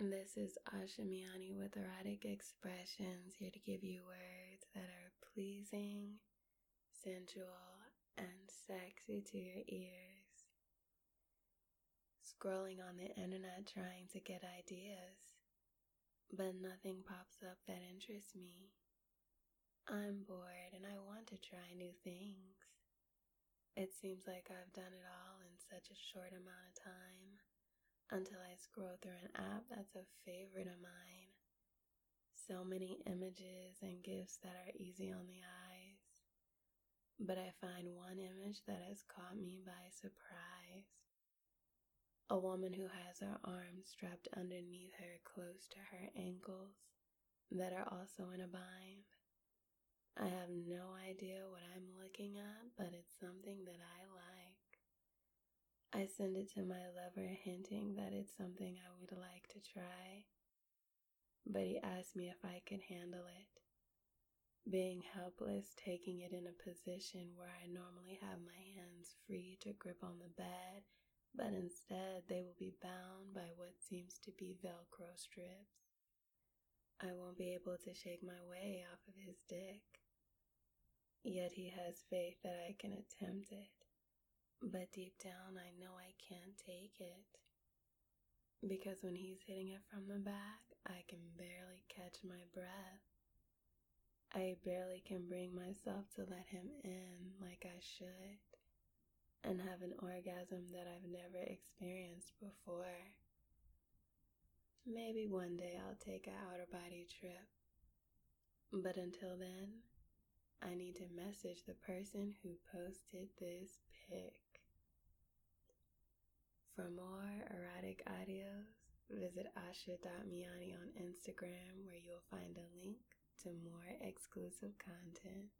This is Asha Miani with Erotic Expressions, here to give you words that are pleasing, sensual, and sexy to your ears. Scrolling on the internet trying to get ideas, but nothing pops up that interests me. I'm bored and I want to try new things. It seems like I've done it all in such a short amount of time until I scroll through an app that's a favorite of mine. So many images and gifts that are easy on the eyes. But I find one image that has caught me by surprise. A woman who has her arms strapped underneath her close to her ankles that are also in a bind. I have no idea what I'm looking at, but it's something that I like. Send it to my lover, hinting that it's something I would like to try. But he asked me if I could handle it. Being helpless, taking it in a position where I normally have my hands free to grip on the bed, but instead they will be bound by what seems to be Velcro strips. I won't be able to shake my way off of his dick. Yet he has faith that I can attempt it. But deep down, I know I can't take it. Because when he's hitting it from the back, I can barely catch my breath. I barely can bring myself to let him in like I should and have an orgasm that I've never experienced before. Maybe one day I'll take a outer body trip. But until then, I need to message the person who posted this pic. For more erotic audios, visit asha.miani on Instagram where you'll find a link to more exclusive content.